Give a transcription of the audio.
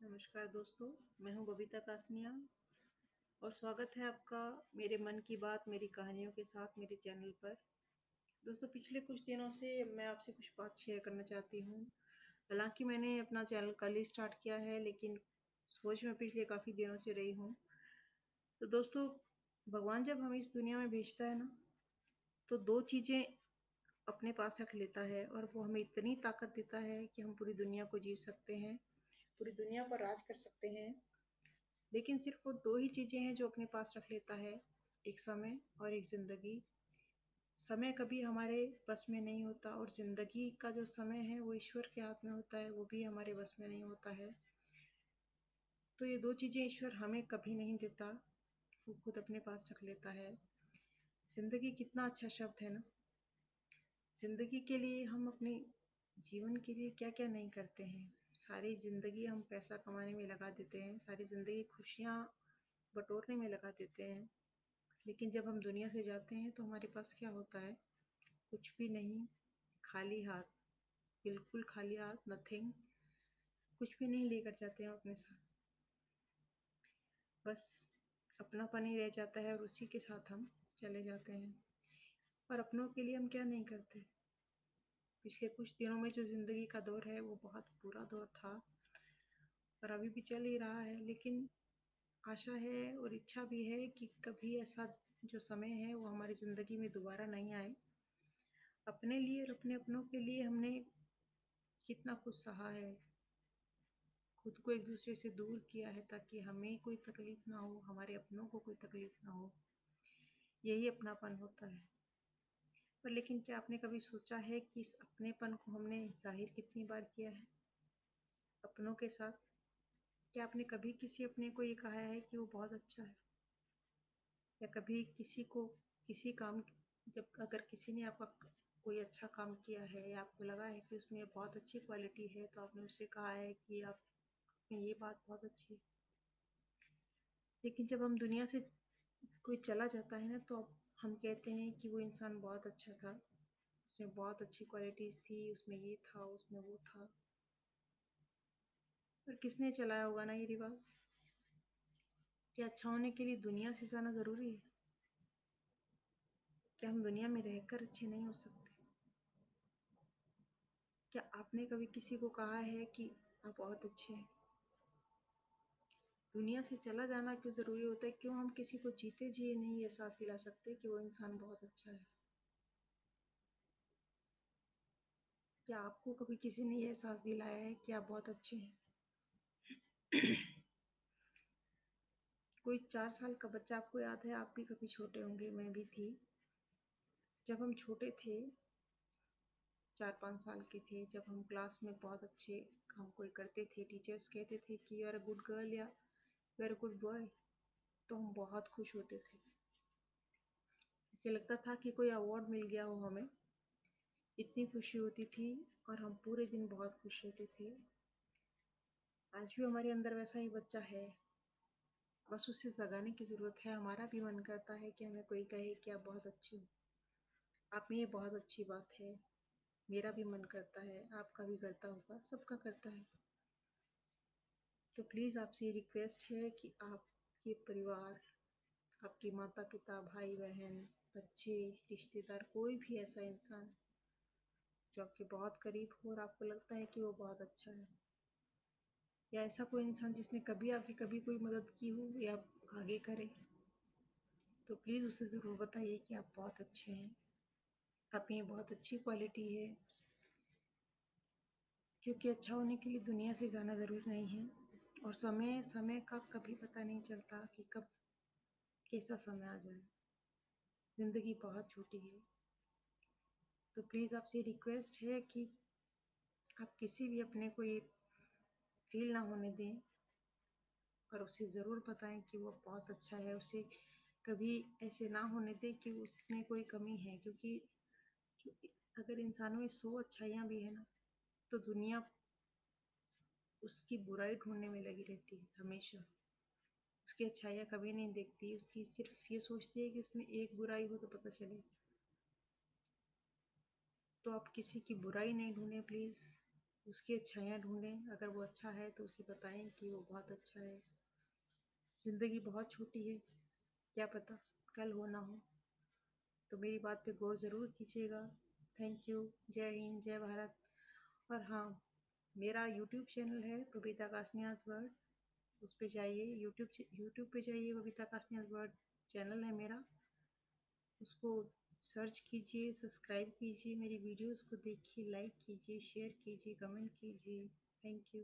नमस्कार दोस्तों, मैं हूँ बबीता कासनिया और स्वागत है आपका मेरे मन की बात, मेरी कहानियों के साथ, मेरे चैनल पर। दोस्तों, पिछले कुछ दिनों से मैं आपसे कुछ बात शेयर करना चाहती हूँ। हालाँकि मैंने अपना चैनल कल ही स्टार्ट किया है, लेकिन सोच में पिछले काफ़ी दिनों से रही हूँ। तो दोस्तों, भगवान जब हमें इस दुनिया में भेजता है ना तो दो चीज़ें अपने पास रख लेता है और वो हमें इतनी ताकत देता है कि हम पूरी दुनिया को जीत सकते हैं। पूरी दुनिया पर राज कर सकते हैं। लेकिन सिर्फ़ वो दो ही चीज़ें हैं जो अपने पास रख लेता है, एक समय और एक ज़िंदगी। समय कभी हमारे बस में नहीं होता और ज़िंदगी का जो समय है, वो ईश्वर के हाथ में होता है, वो भी हमारे बस में नहीं होता है। तो ये दो चीज़ें ईश्वर हमें कभी नहीं देता, वो खुद अपने पास रख लेता है। ज़िंदगी कितना अच्छा शब्द है ना। ज़िंदगी के लिए हम अपने जीवन के लिए क्या क्या नहीं करते हैं। सारी ज़िंदगी हम पैसा कमाने में लगा देते हैं, सारी ज़िंदगी खुशियाँ बटोरने में लगा देते हैं। लेकिन जब हम दुनिया से जाते हैं तो हमारे पास क्या होता है? कुछ भी नहीं, खाली हाथ, बिल्कुल खाली हाथ नथिंग कुछ भी नहीं लेकर जाते हैं अपने साथ। बस अपनापन ही रह जाता है और उसी के साथ हम चले जाते हैं। और अपनों के लिए हम क्या नहीं करते? पिछले कुछ दिनों में जो ज़िंदगी का दौर है, वो बहुत बुरा दौर था और अभी भी चल ही रहा है। लेकिन आशा है और इच्छा भी है कि कभी ऐसा जो समय है, वो हमारी ज़िंदगी में दोबारा नहीं आए। अपने लिए और अपने अपनों के लिए हमने कितना कुछ सहा है। खुद को एक दूसरे से दूर किया है ताकि हमें कोई तकलीफ़ ना हो, हमारे अपनों को कोई तकलीफ़ ना हो। यही अपनापन होता है। पर लेकिन क्या आपने कभी सोचा है कि इस अपनेपन को हमने ज़ाहिर कितनी बार किया है? अपनों के साथ? क्या आपने कभी किसी अपने को ये कहा है कि वो बहुत अच्छा है? या कभी किसी को, किसी काम, जब अगर किसी ने आपका कोई अच्छा काम किया है या आपको लगा है कि उसमें बहुत अच्छी क्वालिटी है तो आपने उससे कहा है कि आप, में ये बात बहुत अच्छी है। लेकिन जब हम दुनिया से कोई चला जाता है ना तो हम कहते हैं कि वो इंसान बहुत अच्छा था, उसमें बहुत अच्छी क्वालिटीज़ थी, उसमें ये था, उसमें वो था। पर किसने चलाया होगा ना ये रिवाज? क्या अच्छा होने के लिए दुनिया से जाना ज़रूरी है? क्या हम दुनिया में रहकर अच्छे नहीं हो सकते? क्या आपने कभी किसी को कहा है कि आप बहुत अच्छे हैं? दुनिया से चला जाना क्यों ज़रूरी होता है? क्यों हम किसी को जीते जिए नहीं एहसास दिला सकते कि वो इंसान बहुत अच्छा है? क्या आपको कभी किसी ने यह एहसास दिलाया है कि आप बहुत अच्छे हैं? कोई चार साल का बच्चा आपको याद है? आप भी कभी छोटे होंगे, मैं भी थी। जब हम छोटे थे, चार पाँच साल के थे, जब हम क्लास में बहुत अच्छे काम कोई करते थे, टीचर्स कहते थे कि you are a good girl या अ गुड बॉय तो हम बहुत खुश होते थे। ऐसे लगता था कि कोई अवार्ड मिल गया हो हमें। इतनी खुशी होती थी और हम पूरे दिन बहुत खुश रहते थे। आज भी हमारे अंदर वैसा ही बच्चा है। बस उसे जगाने की ज़रूरत है। हमारा भी मन करता है कि हमें कोई कहे कि आप बहुत अच्छी हो। आप में ये बहुत अच्छी बात है। मेरा भी मन करता है। आपका भी करता होगा। सबका करता है। तो प्लीज़ आपसे ये रिक्वेस्ट है कि आपके परिवार, आपके माता पिता भाई बहन बच्चे, रिश्तेदार, कोई भी ऐसा इंसान जो आपके बहुत करीब हो और आपको लगता है कि वो बहुत अच्छा है, या ऐसा कोई इंसान जिसने कभी आपकी कभी कोई मदद की हो, या आप आगे करे तो प्लीज़ उसे ज़रूर बताइए कि आप बहुत अच्छे हैं, आप में बहुत अच्छी क्वालिटी है, क्योंकि अच्छा होने के लिए दुनिया से जाना ज़रूरी नहीं है। और समय समय का कभी पता नहीं चलता कि कब, कैसा समय आ जाए। ज़िंदगी बहुत छोटी है। तो प्लीज़ आपसे रिक्वेस्ट है कि आप किसी भी अपने को ये फील ना होने दें और उसे ज़रूर बताएँ कि वो बहुत अच्छा है। उसे कभी ऐसे ना होने दें कि उसमें कोई कमी है, क्योंकि अगर इंसानों में सौ अच्छाइयाँ भी है ना तो दुनिया उसकी बुराई ढूँढने में लगी रहती है हमेशा। उसकी अच्छाइयाँ कभी नहीं देखती, उसकी सिर्फ़ ये सोचती है कि उसमें एक बुराई हो तो पता चले। तो आप किसी की बुराई नहीं ढूंढें प्लीज़ उसकी अच्छाइयाँ ढूंढें। अगर वो अच्छा है तो उसे बताएँ कि वो बहुत अच्छा है। ज़िंदगी बहुत छोटी है, क्या पता कल हो ना हो। तो मेरी बात पे गौर ज़रूर कीजिएगा। थैंक यू जय हिंद, जय भारत। और हाँ मेरा यूट्यूब चैनल है बबीता कासनियाज वर्ड उस पर जाइए यूट्यूब यूट्यूब पे जाइए बबीता कासनियाज वर्ड चैनल है मेरा। उसको सर्च कीजिए सब्सक्राइब कीजिए मेरी वीडियोस को देखिए लाइक कीजिए शेयर कीजिए कमेंट कीजिए। Thank you